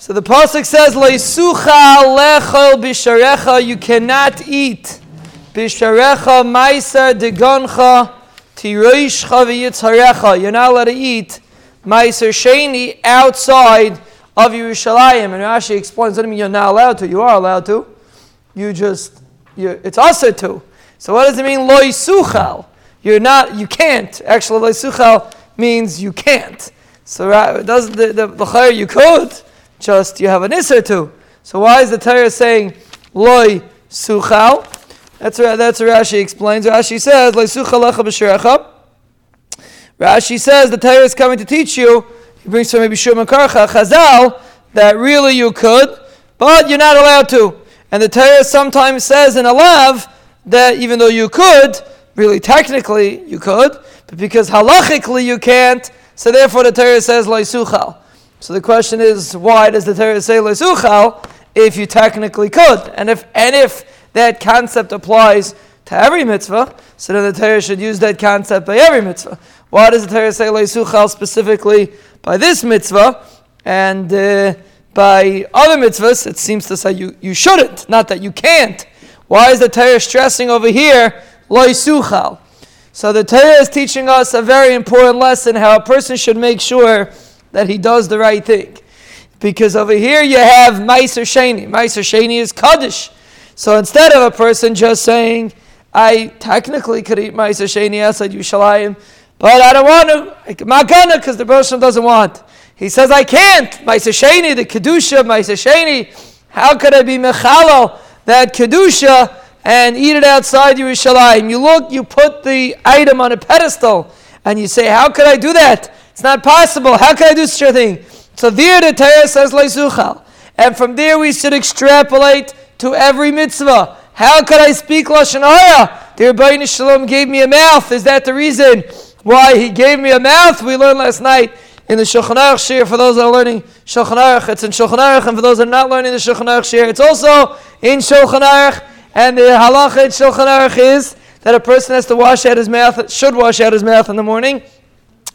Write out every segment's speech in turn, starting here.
So the pasuk says, "Leisucha lechol bisharecha." You cannot eat bisharecha meiser degoncha tiroishcha v'yitzharecha. You're not allowed to eat meiser sheni outside of Yerushalayim. And Rashi explains, "What you mean you're not allowed to? You are allowed to. You just, you, it's also to." So what does it mean loisuchal? You're not, you can't. Actually, loisuchal means you can't. So it doesn't the the, the you could just you have an isser to. So why is the Torah saying loy suchal? That's that's what Rashi explains. Rashi says loy suchal lecha. Rashi says the Torah is coming to teach you. He brings from maybe Shuman Karcha Chazal that really you could, but you're not allowed to. And the Torah sometimes says in a lav that even though you could, really technically you could, but because halachically you can't, so therefore the Torah says loisuchal. So the question is, why does the Torah say loisuchal if you technically could? And if and if that concept applies to every mitzvah, so then the Torah should use that concept by every mitzvah. Why does the Torah say loisuchal specifically by this mitzvah and uh, by other mitzvahs? It seems to say you, you shouldn't, not that you can't. Why is the Torah stressing over here loisuchal? So the Torah is teaching us a very important lesson how a person should make sure that he does the right thing. Because over here you have Meiser Sheni. Meiser Sheni is Kaddish. So instead of a person just saying, I technically could eat Meiser Sheni outside Yerushalayim, but I don't want to. I'm not gonna because the Rosham doesn't want. He says, I can't. Meiser Sheni, the Kedusha, Meiser Sheni. How could I be Mechalo, that Kedusha, and eat it outside Yerushalayim. You look, you put the item on a pedestal, and you say, How could I do that? It's not possible. How can I do such a thing? So there the Torah says Leisuchal. And from there we should extrapolate to every mitzvah. How could I speak Lashon Hara? The Rebbeinu Shalom gave me a mouth. Is that the reason why he gave me a mouth? We learned last night in the Shulchan Aruch Shiur, for those that are learning Shulchan Aruch, it's in Shulchan Aruch, and for those that are not learning the Shulchan Aruch Shiur, it's also in Shulchan Aruch. And the halacha in Shulchan Aruch is that a person has to wash out his mouth, should wash out his mouth in the morning,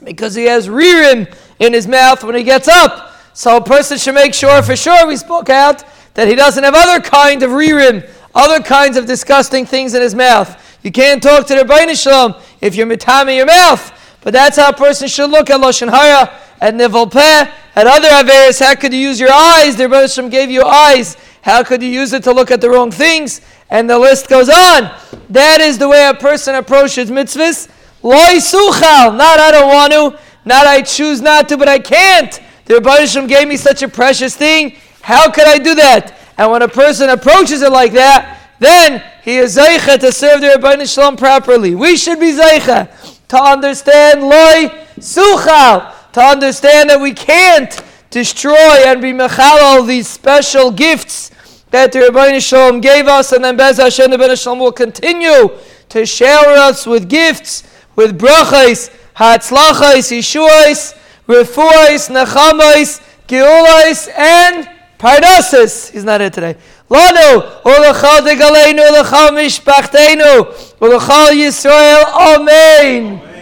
because he has ririm in his mouth when he gets up. So a person should make sure, for sure, we spoke out, that he doesn't have other kind of ririm, other kinds of disgusting things in his mouth. You can't talk to the Rebbeinu Shalom if you're mitami your mouth. But that's how a person should look at Lashon Hara, at Nivel Peh, at other Averis. How could you use your eyes? The Rebbeinu Shalom gave you eyes. How could you use it to look at the wrong things? And the list goes on. That is the way a person approaches mitzvahs. Loi suchal. Not I don't want to. Not I choose not to, but I can't. The Rebbeinu gave me such a precious thing. How could I do that? And when a person approaches it like that, then he is zeicha to serve the Rebbeinu Shalom properly. We should be zeicha to understand loi suchal, to understand that we can't destroy and be mechal these special gifts that the Rebbeinu Shalom gave us, and then Bez Hashem, the Rebbeinu Shalom will continue to shower us with gifts, with brachas, hatzlachas, yeshuas, refuas, nechamais, geulais, and parnasis. He's not here today. Lanu, ulachal degalenu, ulachal mishpachtenu, ulachal Yisrael, Amen.